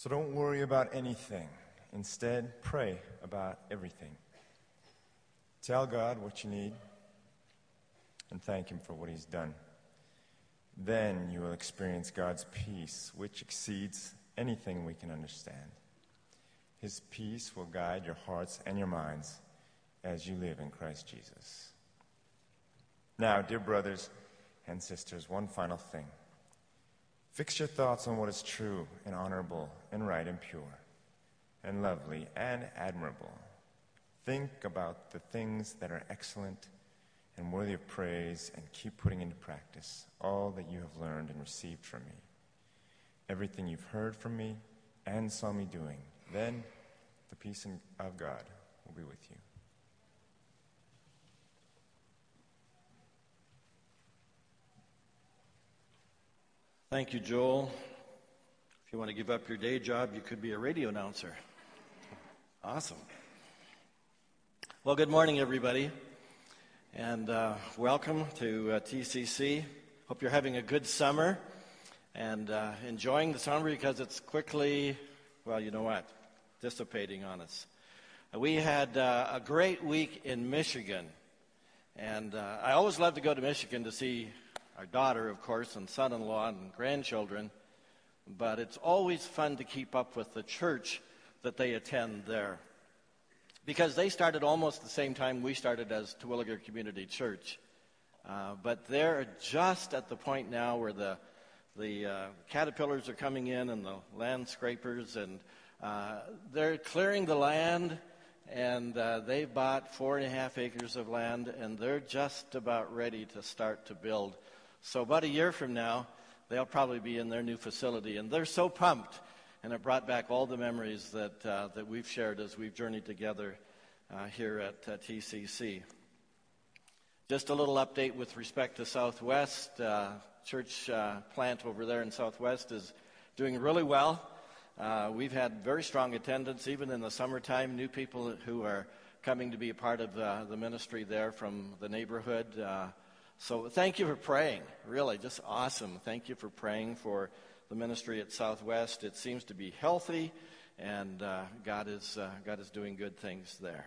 So don't worry about anything. Instead, pray about everything. Tell God what you need and thank Him for what He's done. Then you will experience God's peace, which exceeds anything we can understand. His peace will guide your hearts and your minds as you live in Christ Jesus. Now, dear brothers and sisters, one final thing. Fix your thoughts on what is true and honorable and right and pure and lovely and admirable. Think about the things that are excellent and worthy of praise and keep putting into practice all that you have learned and received from me. Everything you've heard from me and saw me doing, then the peace of God will be with you. Thank you, Joel. If you want to give up your day job, you could be a radio announcer. Awesome. Well, good morning, everybody, and uh, welcome to uh, TCC. Hope you're having a good summer and uh, enjoying the summer because it's quickly, well, you know what, dissipating on us. We had uh, a great week in Michigan, and uh, I always love to go to Michigan to see our daughter, of course, and son in law and grandchildren. But it's always fun to keep up with the church that they attend there. Because they started almost the same time we started as Terwilliger Community Church. Uh, but they're just at the point now where the, the uh, caterpillars are coming in and the land scrapers, and uh, they're clearing the land, and uh, they bought four and a half acres of land, and they're just about ready to start to build so about a year from now, they'll probably be in their new facility, and they're so pumped. And it brought back all the memories that uh, that we've shared as we've journeyed together uh, here at uh, TCC. Just a little update with respect to Southwest. Uh, church uh, plant over there in Southwest is doing really well. Uh, we've had very strong attendance, even in the summertime. New people who are coming to be a part of the ministry there from the neighborhood. So thank you for praying. Really, just awesome. Thank you for praying for the ministry at Southwest. It seems to be healthy, and uh, God is uh, God is doing good things there.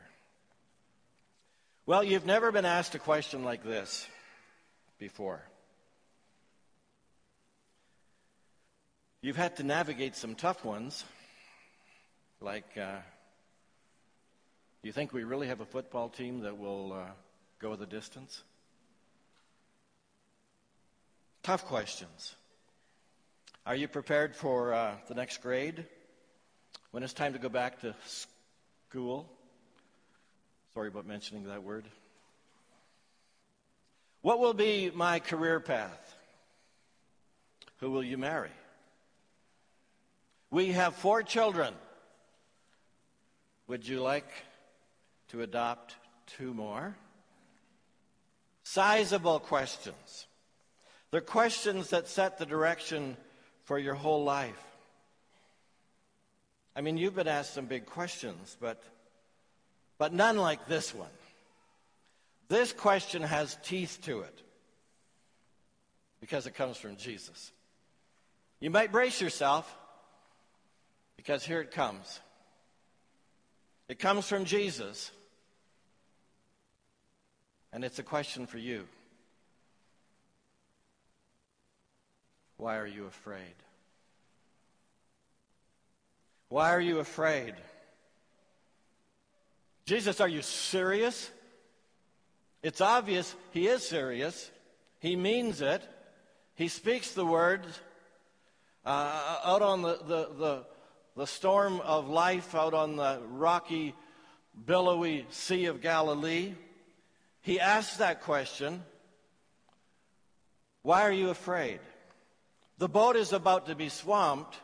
Well, you've never been asked a question like this before. You've had to navigate some tough ones, like, uh, do you think we really have a football team that will uh, go the distance? Tough questions. Are you prepared for uh, the next grade? When it's time to go back to school? Sorry about mentioning that word. What will be my career path? Who will you marry? We have four children. Would you like to adopt two more? Sizable questions. They're questions that set the direction for your whole life. I mean, you've been asked some big questions, but, but none like this one. This question has teeth to it because it comes from Jesus. You might brace yourself because here it comes. It comes from Jesus, and it's a question for you. Why are you afraid? Why are you afraid? Jesus, are you serious? It's obvious he is serious. He means it. He speaks the words uh, out on the, the, the, the storm of life, out on the rocky, billowy Sea of Galilee. He asks that question Why are you afraid? The boat is about to be swamped,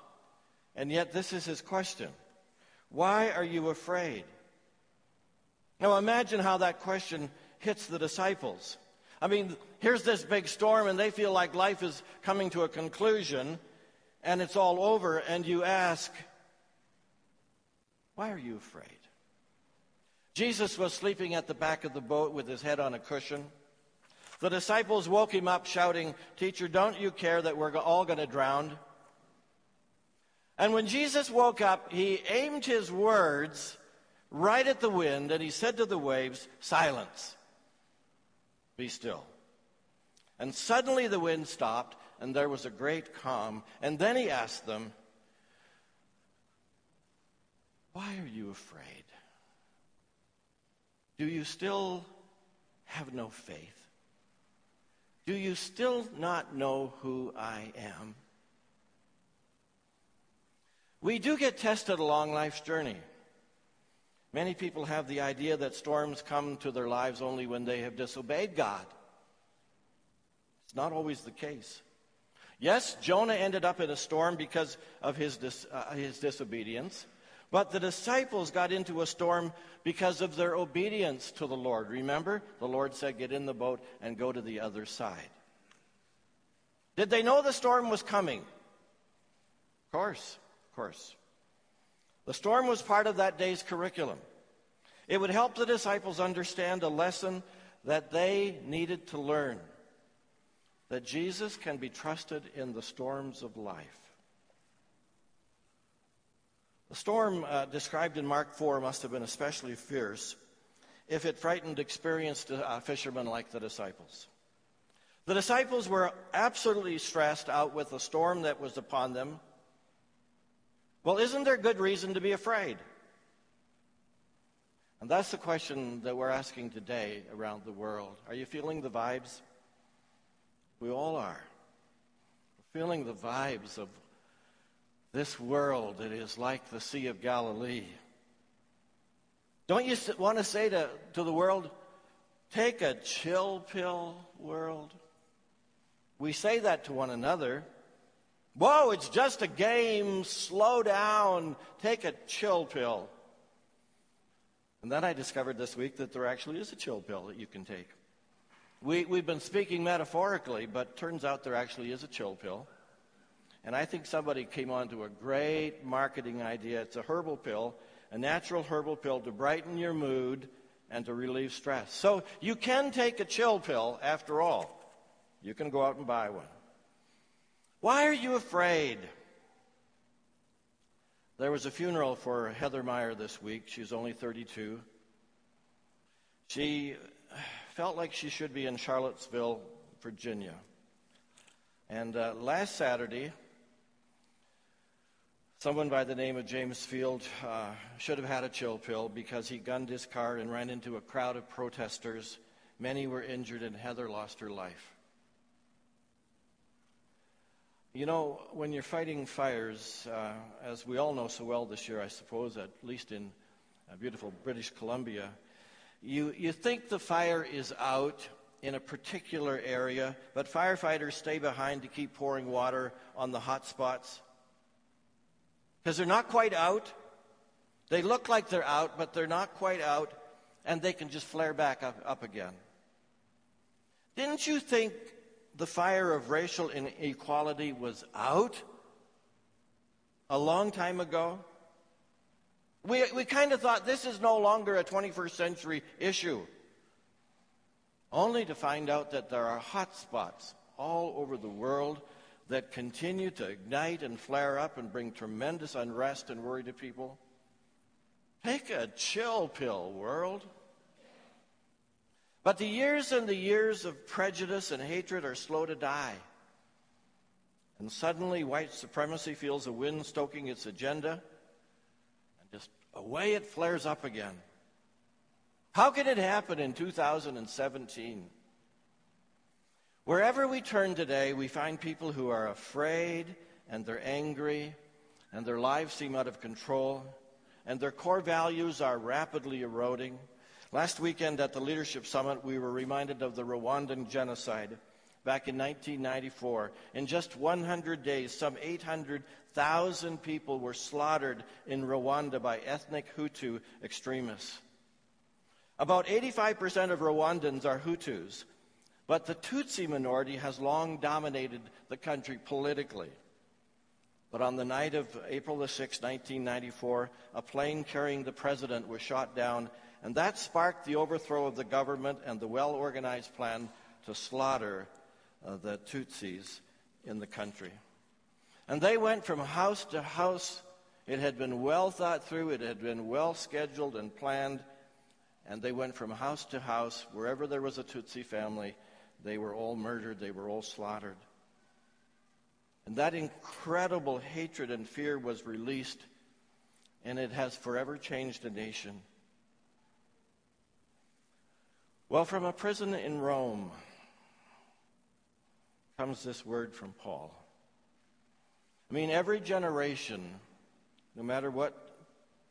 and yet this is his question Why are you afraid? Now imagine how that question hits the disciples. I mean, here's this big storm, and they feel like life is coming to a conclusion, and it's all over, and you ask, Why are you afraid? Jesus was sleeping at the back of the boat with his head on a cushion. The disciples woke him up shouting, Teacher, don't you care that we're all going to drown? And when Jesus woke up, he aimed his words right at the wind and he said to the waves, Silence, be still. And suddenly the wind stopped and there was a great calm. And then he asked them, Why are you afraid? Do you still have no faith? Do you still not know who I am? We do get tested along life's journey. Many people have the idea that storms come to their lives only when they have disobeyed God. It's not always the case. Yes, Jonah ended up in a storm because of his, dis, uh, his disobedience, but the disciples got into a storm because of their obedience to the Lord. Remember, the Lord said, Get in the boat and go to the other side. Did they know the storm was coming? Of course, of course. The storm was part of that day's curriculum. It would help the disciples understand a lesson that they needed to learn that Jesus can be trusted in the storms of life. The storm uh, described in Mark 4 must have been especially fierce if it frightened experienced uh, fishermen like the disciples. The disciples were absolutely stressed out with the storm that was upon them. Well, isn't there good reason to be afraid? And that's the question that we're asking today around the world. Are you feeling the vibes? We all are. We're feeling the vibes of this world that is like the Sea of Galilee. Don't you want to say to, to the world, take a chill pill, world? We say that to one another. Whoa, it's just a game. Slow down. Take a chill pill. And then I discovered this week that there actually is a chill pill that you can take. We, we've been speaking metaphorically, but turns out there actually is a chill pill. And I think somebody came on to a great marketing idea. It's a herbal pill, a natural herbal pill to brighten your mood and to relieve stress. So you can take a chill pill after all. You can go out and buy one. Why are you afraid? There was a funeral for Heather Heyer this week. She's only 32. She felt like she should be in Charlottesville, Virginia. And uh, last Saturday, someone by the name of James Field uh, should have had a chill pill because he gunned his car and ran into a crowd of protesters. Many were injured, and Heather lost her life. You know, when you're fighting fires, uh, as we all know so well this year, I suppose, at least in uh, beautiful British Columbia, you, you think the fire is out in a particular area, but firefighters stay behind to keep pouring water on the hot spots. Because they're not quite out. They look like they're out, but they're not quite out, and they can just flare back up, up again. Didn't you think the fire of racial inequality was out a long time ago? We, we kind of thought this is no longer a 21st century issue, only to find out that there are hot spots all over the world that continue to ignite and flare up and bring tremendous unrest and worry to people. Take a chill pill, world. But the years and the years of prejudice and hatred are slow to die. And suddenly, white supremacy feels a wind stoking its agenda and just away it flares up again. How can it happen in 2017? Wherever we turn today, we find people who are afraid and they're angry and their lives seem out of control and their core values are rapidly eroding. Last weekend at the Leadership Summit, we were reminded of the Rwandan genocide back in 1994. In just 100 days, some 800,000 people were slaughtered in Rwanda by ethnic Hutu extremists. About 85% of Rwandans are Hutus, but the Tutsi minority has long dominated the country politically. But on the night of April the 6th, 1994, a plane carrying the president was shot down, and that sparked the overthrow of the government and the well organized plan to slaughter uh, the Tutsis in the country. And they went from house to house. It had been well thought through, it had been well scheduled and planned. And they went from house to house. Wherever there was a Tutsi family, they were all murdered, they were all slaughtered. And that incredible hatred and fear was released, and it has forever changed a nation. Well, from a prison in Rome comes this word from Paul. I mean, every generation, no matter what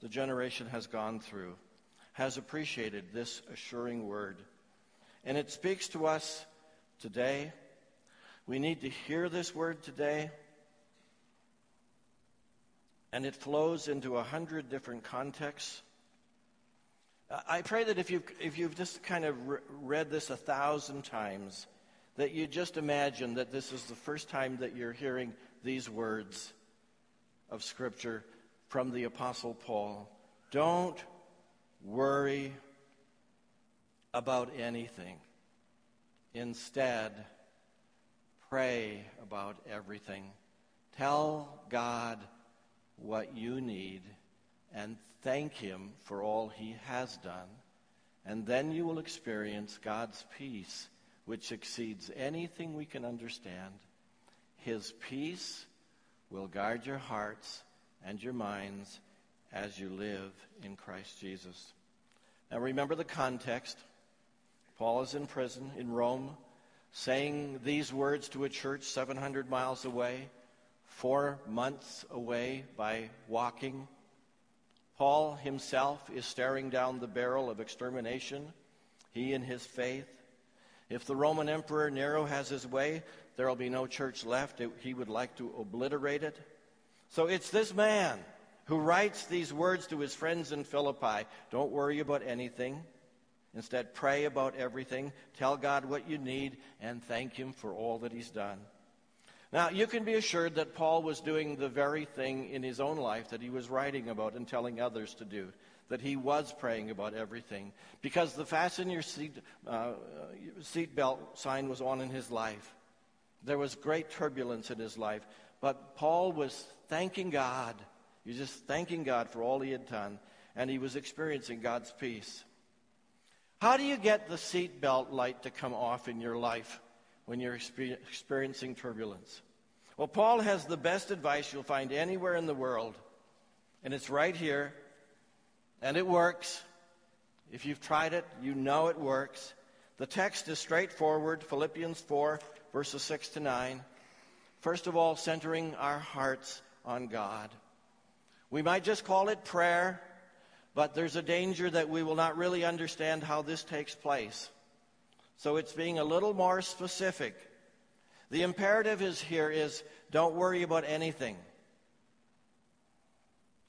the generation has gone through, has appreciated this assuring word. And it speaks to us today. We need to hear this word today. And it flows into a hundred different contexts. I pray that if you've, if you've just kind of re- read this a thousand times, that you just imagine that this is the first time that you're hearing these words of Scripture from the Apostle Paul. Don't worry about anything. Instead, pray about everything. Tell God what you need and thank Him for all He has done. And then you will experience God's peace, which exceeds anything we can understand. His peace will guard your hearts and your minds as you live in Christ Jesus. Now remember the context. Paul is in prison in Rome, saying these words to a church 700 miles away, four months away by walking. Paul himself is staring down the barrel of extermination, he and his faith. If the Roman Emperor Nero has his way, there will be no church left. He would like to obliterate it. So it's this man who writes these words to his friends in Philippi Don't worry about anything. Instead, pray about everything. Tell God what you need and thank Him for all that He's done. Now, you can be assured that Paul was doing the very thing in his own life that he was writing about and telling others to do, that he was praying about everything. Because the fasten your seat, uh, sign was on in his life. There was great turbulence in his life. But Paul was thanking God. He was just thanking God for all he had done. And he was experiencing God's peace. How do you get the seatbelt light to come off in your life? when you're experiencing turbulence? Well, Paul has the best advice you'll find anywhere in the world, and it's right here, and it works. If you've tried it, you know it works. The text is straightforward Philippians 4, verses 6 to 9. First of all, centering our hearts on God. We might just call it prayer, but there's a danger that we will not really understand how this takes place. So it's being a little more specific. The imperative is here is don't worry about anything.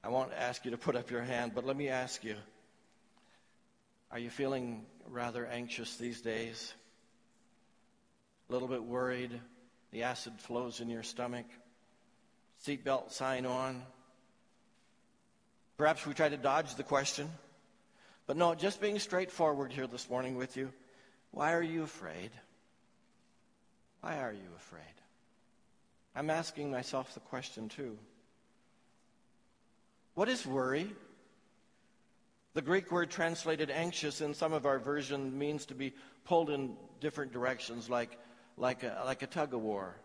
I won't ask you to put up your hand, but let me ask you are you feeling rather anxious these days? A little bit worried? The acid flows in your stomach? Seatbelt sign on? Perhaps we try to dodge the question. But no, just being straightforward here this morning with you. Why are you afraid? Why are you afraid? I'm asking myself the question too. What is worry? The Greek word translated anxious in some of our versions means to be pulled in different directions, like, like, a, like a tug of war.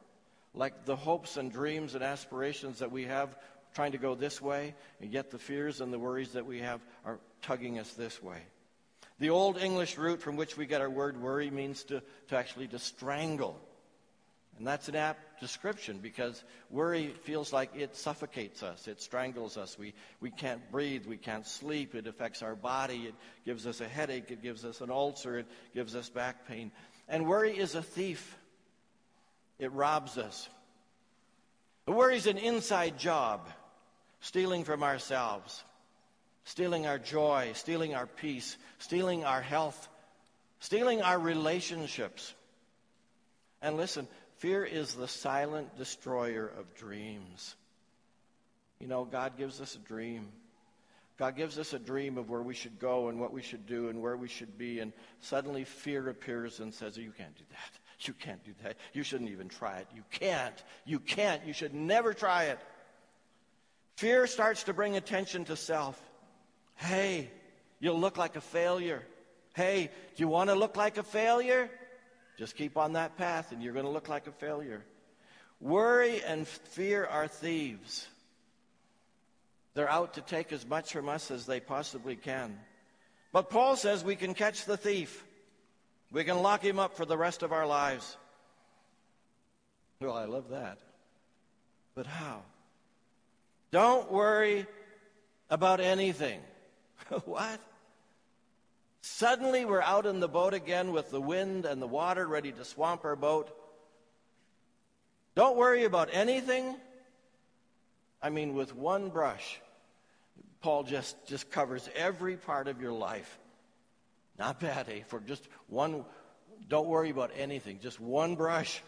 Like the hopes and dreams and aspirations that we have trying to go this way, and yet the fears and the worries that we have are tugging us this way. The Old English root from which we get our word worry means to, to actually to strangle. And that's an apt description because worry feels like it suffocates us, it strangles us. We, we can't breathe, we can't sleep, it affects our body, it gives us a headache, it gives us an ulcer, it gives us back pain. And worry is a thief, it robs us. Worry is an inside job, stealing from ourselves stealing our joy, stealing our peace, stealing our health, stealing our relationships. And listen, fear is the silent destroyer of dreams. You know, God gives us a dream. God gives us a dream of where we should go and what we should do and where we should be, and suddenly fear appears and says, You can't do that. You can't do that. You shouldn't even try it. You can't. You can't. You should never try it. Fear starts to bring attention to self. Hey, you'll look like a failure. Hey, do you want to look like a failure? Just keep on that path and you're going to look like a failure. Worry and fear are thieves. They're out to take as much from us as they possibly can. But Paul says we can catch the thief. We can lock him up for the rest of our lives. Well, I love that. But how? Don't worry about anything. what? Suddenly we're out in the boat again with the wind and the water ready to swamp our boat. Don't worry about anything. I mean, with one brush, Paul just, just covers every part of your life. Not bad, eh? For just one, don't worry about anything. Just one brush.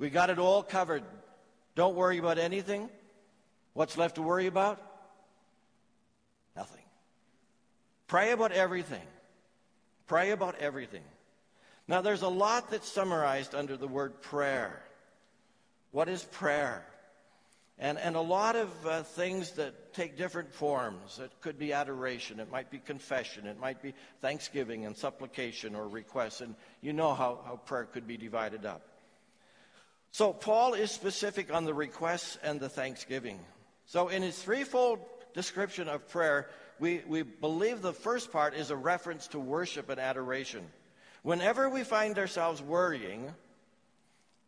We got it all covered. Don't worry about anything. What's left to worry about? Nothing. Pray about everything. Pray about everything. Now, there's a lot that's summarized under the word prayer. What is prayer? And, and a lot of uh, things that take different forms. It could be adoration, it might be confession, it might be thanksgiving and supplication or requests. And you know how, how prayer could be divided up. So, Paul is specific on the requests and the thanksgiving. So, in his threefold description of prayer, we, we believe the first part is a reference to worship and adoration. Whenever we find ourselves worrying,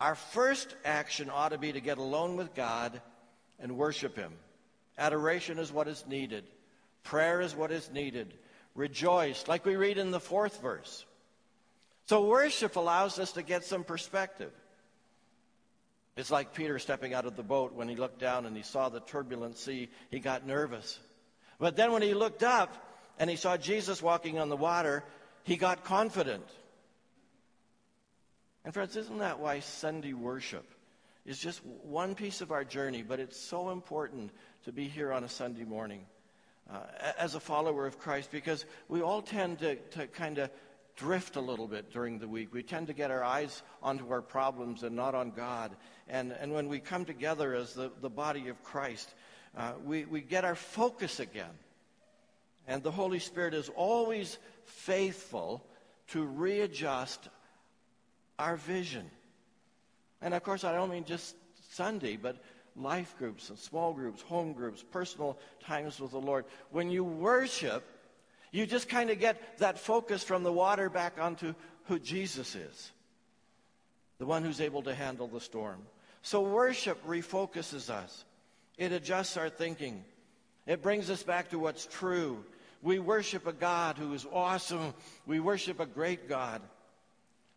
our first action ought to be to get alone with God and worship Him. Adoration is what is needed, prayer is what is needed. Rejoice, like we read in the fourth verse. So, worship allows us to get some perspective. It's like Peter stepping out of the boat when he looked down and he saw the turbulent sea, he got nervous. But then when he looked up and he saw Jesus walking on the water, he got confident. And, friends, isn't that why Sunday worship is just one piece of our journey, but it's so important to be here on a Sunday morning uh, as a follower of Christ because we all tend to, to kind of drift a little bit during the week. We tend to get our eyes onto our problems and not on God. And, and when we come together as the, the body of Christ, uh, we, we get our focus again. And the Holy Spirit is always faithful to readjust our vision. And of course, I don't mean just Sunday, but life groups and small groups, home groups, personal times with the Lord. When you worship, you just kind of get that focus from the water back onto who Jesus is, the one who's able to handle the storm. So worship refocuses us, it adjusts our thinking, it brings us back to what's true. We worship a God who is awesome. We worship a great God.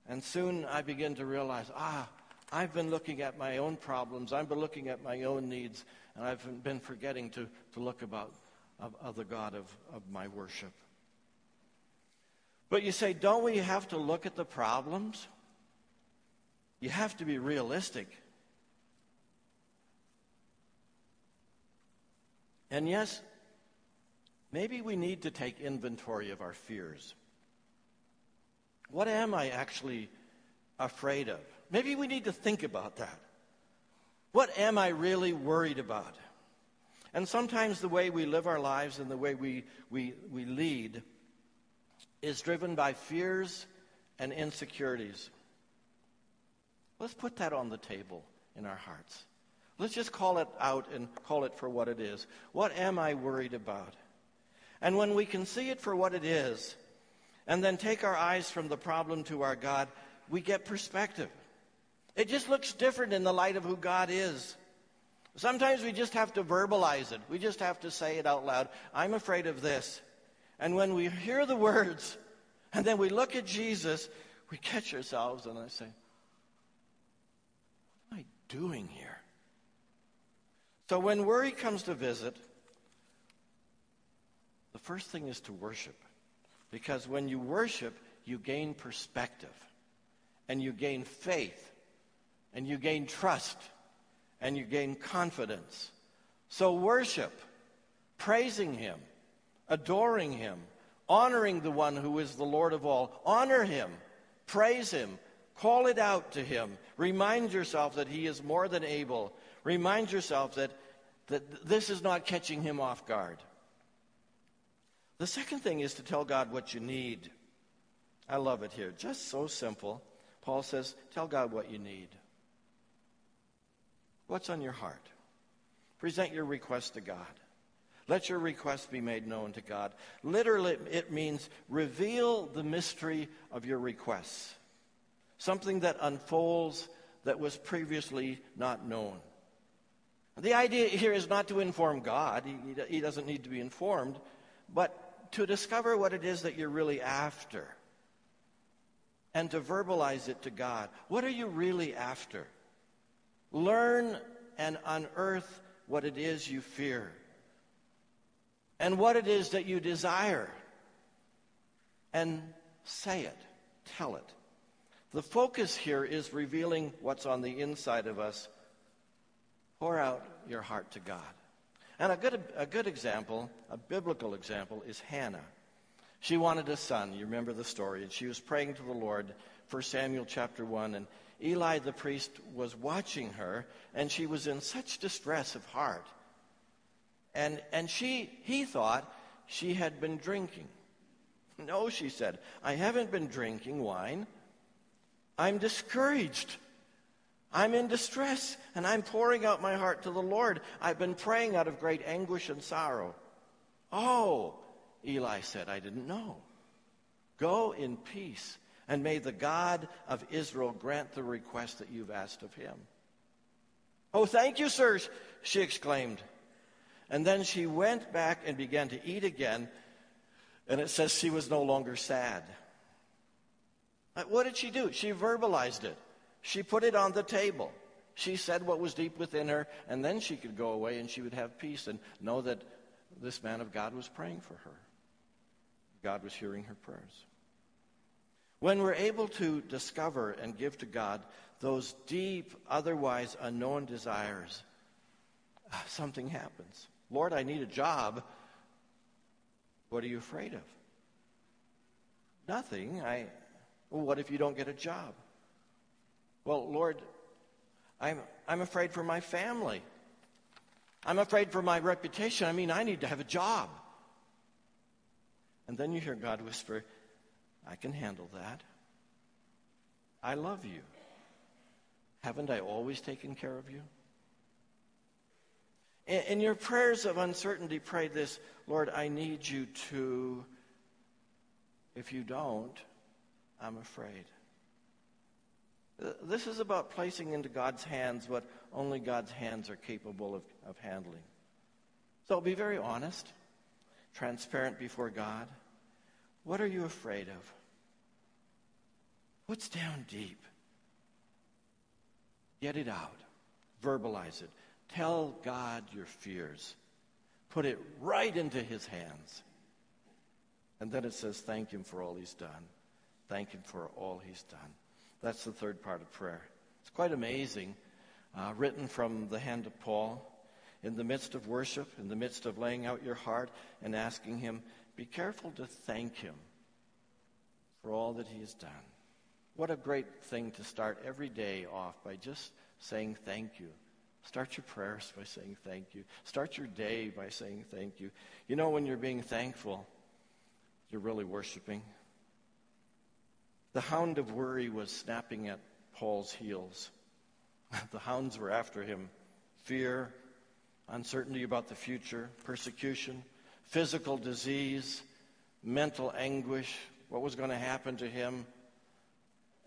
And soon I begin to realize, ah, I've been looking at my own problems, I've been looking at my own needs, and I've been forgetting to, to look about of, of the God of, of my worship. But you say, don't we have to look at the problems? You have to be realistic. And yes, maybe we need to take inventory of our fears. What am I actually afraid of? Maybe we need to think about that. What am I really worried about? And sometimes the way we live our lives and the way we, we, we lead is driven by fears and insecurities. Let's put that on the table in our hearts. Let's just call it out and call it for what it is. What am I worried about? And when we can see it for what it is, and then take our eyes from the problem to our God, we get perspective. It just looks different in the light of who God is. Sometimes we just have to verbalize it. We just have to say it out loud. I'm afraid of this. And when we hear the words and then we look at Jesus, we catch ourselves and I say, What am I doing here? So when worry comes to visit, the first thing is to worship. Because when you worship, you gain perspective and you gain faith and you gain trust and you gain confidence. So worship, praising Him, adoring Him, honoring the one who is the Lord of all. Honor Him, praise Him, Call it out to Him. Remind yourself that He is more than able. Remind yourself that, that this is not catching Him off guard. The second thing is to tell God what you need. I love it here. Just so simple. Paul says, Tell God what you need. What's on your heart? Present your request to God. Let your request be made known to God. Literally, it means reveal the mystery of your requests. Something that unfolds that was previously not known. The idea here is not to inform God, he, he doesn't need to be informed, but to discover what it is that you're really after and to verbalize it to God. What are you really after? Learn and unearth what it is you fear and what it is that you desire. And say it, tell it. The focus here is revealing what's on the inside of us. Pour out your heart to God. And a good, a good example, a biblical example, is Hannah. She wanted a son. You remember the story. And she was praying to the Lord, 1 Samuel chapter 1. And Eli the priest was watching her, and she was in such distress of heart. And, and she, he thought she had been drinking. No, she said, I haven't been drinking wine. I'm discouraged. I'm in distress, and I'm pouring out my heart to the Lord. I've been praying out of great anguish and sorrow. Oh, Eli said, I didn't know. Go in peace and may the God of Israel grant the request that you've asked of him. Oh, thank you, sir, she exclaimed. And then she went back and began to eat again, and it says she was no longer sad. Uh, what did she do? She verbalized it. She put it on the table. She said what was deep within her, and then she could go away and she would have peace and know that this man of God was praying for her. God was hearing her prayers. When we're able to discover and give to God those deep, otherwise unknown desires, ah, something happens. Lord, I need a job. What are you afraid of? Nothing. I well, what if you don't get a job? Well, Lord, I'm I'm afraid for my family. I'm afraid for my reputation. I mean, I need to have a job. And then you hear God whisper, I can handle that. I love you. Haven't I always taken care of you? In, your prayers of uncertainty, pray this Lord, I need you to. If you don't, I'm afraid. Uh, this is about placing into God's hands what only God's hands are capable of, of handling. So be very honest, transparent before God. What are you afraid of? What's down deep? Get it out. Verbalize it. Tell God your fears. Put it right into his hands. And then it says, Thank him for all he's done. Thank him for all he's done. That's the third part of prayer. It's quite amazing. Uh, written from the hand of Paul. In the midst of worship, in the midst of laying out your heart and asking him, be careful to thank him for all that he has done. What a great thing to start every day off by just saying thank you. Start your prayers by saying thank you. Start your day by saying thank you. You know, when you're being thankful, you're really worshiping. The hound of worry was snapping at Paul's heels. the hounds were after him. Fear, uncertainty about the future, persecution, physical disease, mental anguish, what was going to happen to him.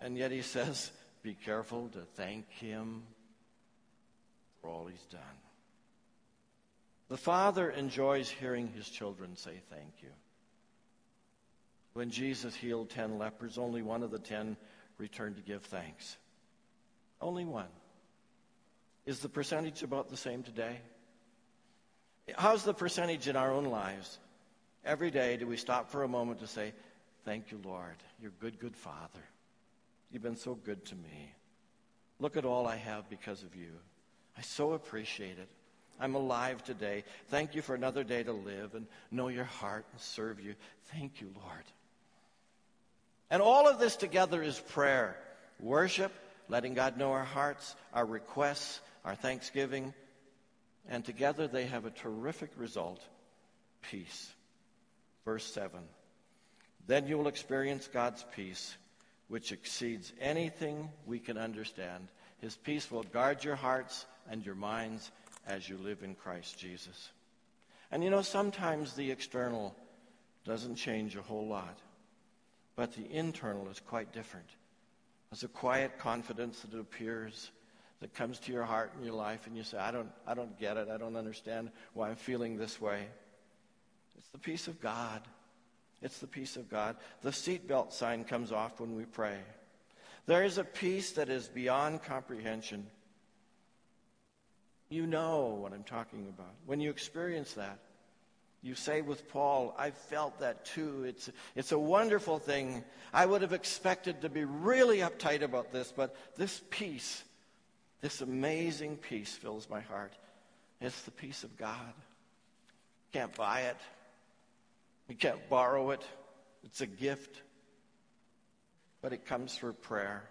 And yet he says, be careful to thank him for all he's done. The Father enjoys hearing his children say thank you. When Jesus healed 10 lepers, only one of the 10 returned to give thanks. Only one. Is the percentage about the same today? How's the percentage in our own lives? Every day, do we stop for a moment to say, Thank you, Lord. You're good, good Father. You've been so good to me. Look at all I have because of you. I so appreciate it. I'm alive today. Thank you for another day to live and know your heart and serve you. Thank you, Lord. And all of this together is prayer. worship, letting God know our hearts, our requests, our thanksgiving, and together they have a terrific result peace. Verse 7 Then you will experience God's peace, which exceeds anything we can understand. His peace will guard your hearts and your minds as you live in Christ Jesus. And you know, sometimes the external doesn't change a whole lot, but the internal is quite different. There's a quiet confidence that appears that comes to your heart and your life, and you say, I don't, I don't get it. I don't understand why I'm feeling this way. It's the peace of God. It's the peace of God. The seatbelt sign comes off when we pray. There is a peace that is beyond comprehension. You know what I'm talking about. When you experience that, you say with Paul, I felt that too. It's, it's a wonderful thing. I would have expected to be really uptight about this, but this peace, this amazing peace fills my heart. It's the peace of God. Can't buy it. You can't borrow it. It's a gift. But it comes through prayer.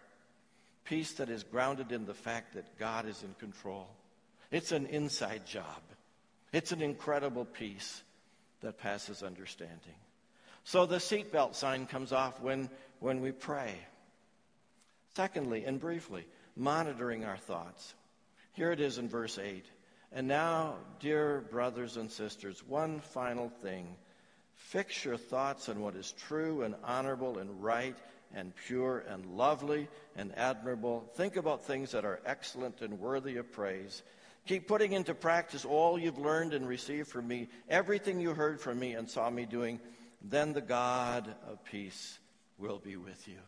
Peace that is grounded in the fact that God is in control. It's an inside job. It's an incredible peace that passes understanding. So the seatbelt sign comes off when, when we pray. Secondly, and briefly, monitoring our thoughts. Here it is in verse 8. And now, dear brothers and sisters, one final thing. Fix your thoughts on what is true and honorable and right and pure and lovely and admirable. Think about things that are excellent and worthy of praise. Keep putting into practice all you've learned and received from me, everything you heard from me and saw me doing. Then the God of peace will be with you.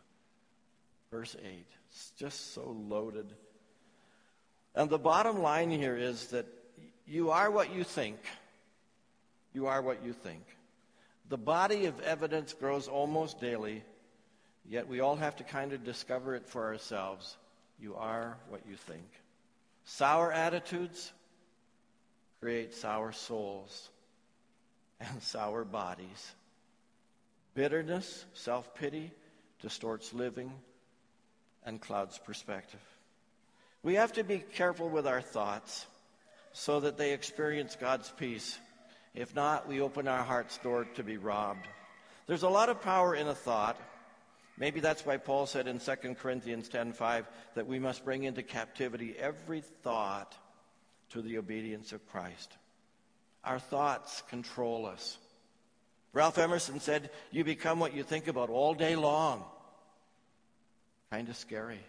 Verse 8. It's just so loaded. And the bottom line here is that you are what you think. You are what you think. The body of evidence grows almost daily, yet we all have to kind of discover it for ourselves. You are what you think. Sour attitudes create sour souls and sour bodies. Bitterness, self pity, distorts living and clouds perspective. We have to be careful with our thoughts so that they experience God's peace. If not, we open our heart's door to be robbed. There's a lot of power in a thought. Maybe that's why Paul said in 2 Corinthians 10:5 that we must bring into captivity every thought to the obedience of Christ. Our thoughts control us. Ralph Emerson said, "You become what you think about all day long." Kind of scary.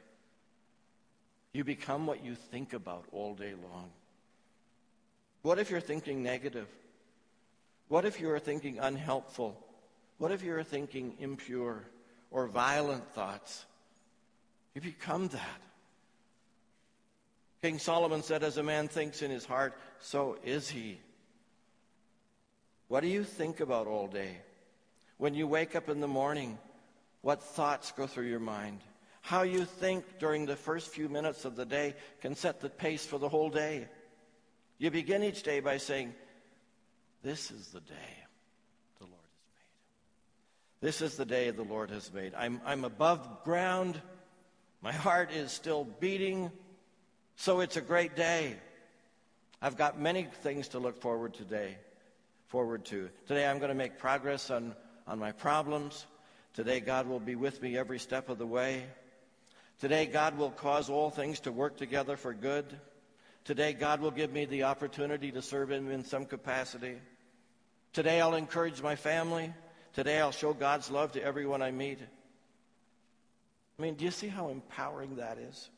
You become what you think about all day long. What if you're thinking negative? What if you're thinking unhelpful? What if you're thinking impure or violent thoughts? You become that. King Solomon said, As a man thinks in his heart, so is he. What do you think about all day? When you wake up in the morning, what thoughts go through your mind? How you think during the first few minutes of the day can set the pace for the whole day. You begin each day by saying, This is the day the Lord has made. This is the day the Lord has made. I'm, I'm above ground. My heart is still beating. So it's a great day. I've got many things to look forward today, forward to. Today I'm going to make progress on, on my problems. Today God will be with me every step of the way. Today, God will cause all things to work together for good. Today, God will give me the opportunity to serve Him in some capacity. Today, I'll encourage my family. Today, I'll show God's love to everyone I meet. I mean, do you see how empowering that is?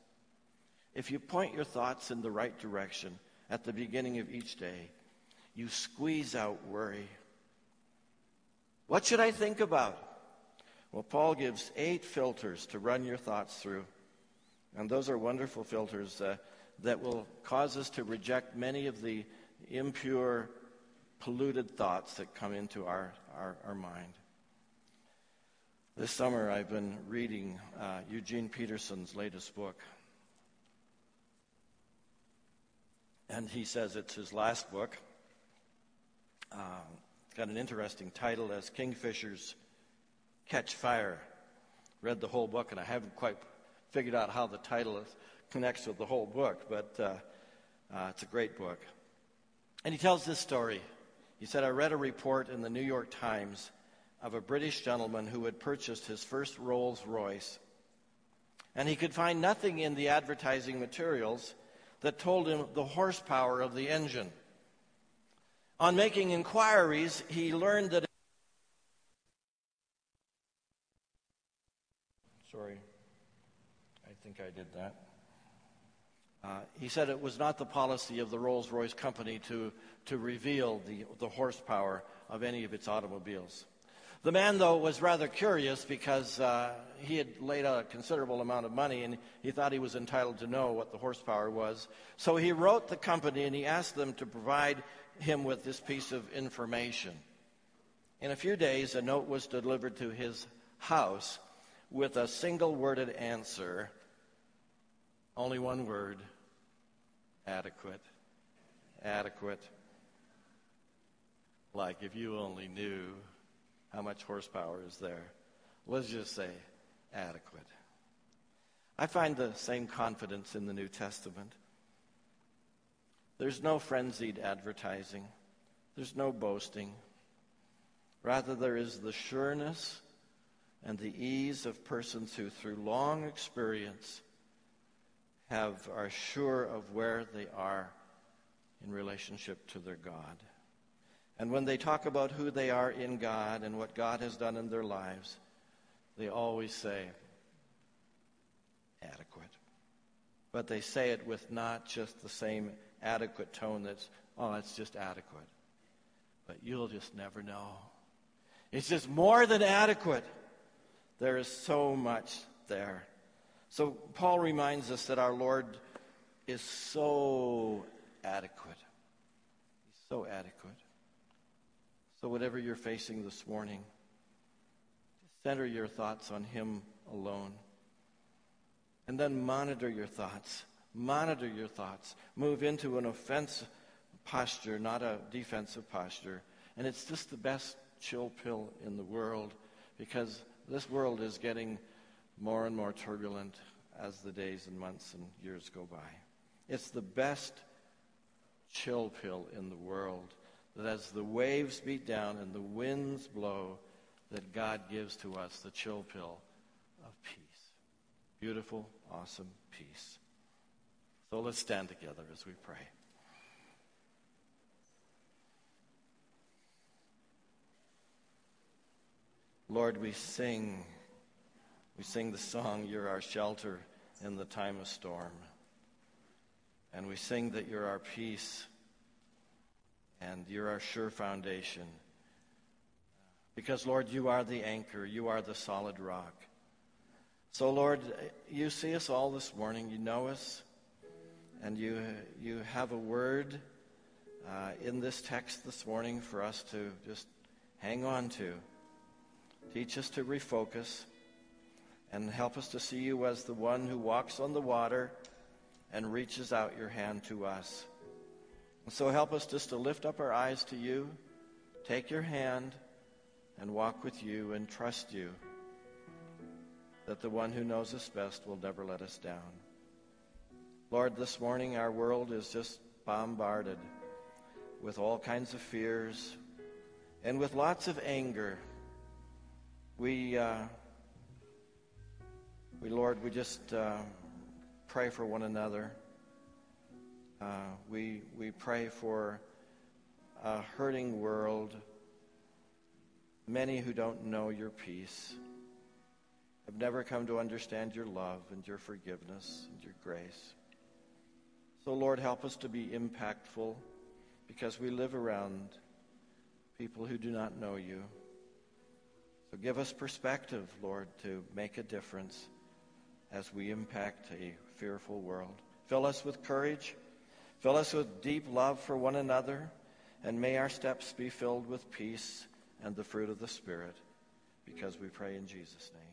If you point your thoughts in the right direction at the beginning of each day, you squeeze out worry. What should I think about? Well, Paul gives eight filters to run your thoughts through. And those are wonderful filters uh, that will cause us to reject many of the impure, polluted thoughts that come into our, our, our mind. This summer, I've been reading uh, Eugene Peterson's latest book. And he says it's his last book. Uh, it's got an interesting title as Kingfishers Catch Fire. Read the whole book, and I haven't quite figured out how the title is, connects with the whole book, but uh, uh, it's a great book. And he tells this story. He said, I read a report in the New York Times of a British gentleman who had purchased his first Rolls Royce. And he could find nothing in the advertising materials that told him the horsepower of the engine. On making inquiries, he learned that. Sorry, I think I did that. Uh, he said it was not the policy of the Rolls Royce company to, to reveal the, the horsepower of any of its automobiles. The man, though, was rather curious because uh, he had laid out a considerable amount of money and he thought he was entitled to know what the horsepower was. So he wrote the company and he asked them to provide him with this piece of information. In a few days, a note was delivered to his house with a single worded answer only one word adequate. Adequate. Like if you only knew how much horsepower is there. Let's just say adequate. I find the same confidence in the New Testament. There's no frenzied advertising, there's no boasting. Rather, there is the sureness and the ease of persons who, through long experience, have, are sure of where they are in relationship to their God. And when they talk about who they are in God and what God has done in their lives, they always say, adequate. But they say it with not just the same adequate tone that's, oh, it's just adequate. But you'll just never know. It's just more than adequate. There is so much there. So Paul reminds us that our Lord is so adequate. He's so adequate. So, whatever you're facing this morning, center your thoughts on Him alone. And then monitor your thoughts. Monitor your thoughts. Move into an offensive posture, not a defensive posture. And it's just the best chill pill in the world because this world is getting more and more turbulent as the days and months and years go by. It's the best chill pill in the world that as the waves beat down and the winds blow, that God gives to us the chill pill of peace. Beautiful, awesome peace. So let's stand together as we pray. Lord, we sing, we sing the song, You're our shelter in the time of storm. And we sing that you're our peace and you're our sure foundation. Because, Lord, you are the anchor, you are the solid rock. So, Lord, you see us all this morning, you know us, and you, you have a word uh, in this text this morning for us to just hang on to. Teach us to refocus and help us to see you as the one who walks on the water and reaches out your hand to us. So help us just to lift up our eyes to you, take your hand, and walk with you and trust you that the one who knows us best will never let us down. Lord, this morning our world is just bombarded with all kinds of fears and with lots of anger. We, uh, we Lord, we just uh, pray for one another. Uh, we, we pray for a hurting world, many who don't know your peace, have never come to understand your love and your forgiveness and your grace. So, Lord, help us to be impactful because we live around people who do not know you. So give us perspective, Lord, to make a difference as we impact a fearful world. Fill us with courage Fill us with deep love for one another, and may our steps be filled with peace and the fruit of the Spirit, because we pray in Jesus' name.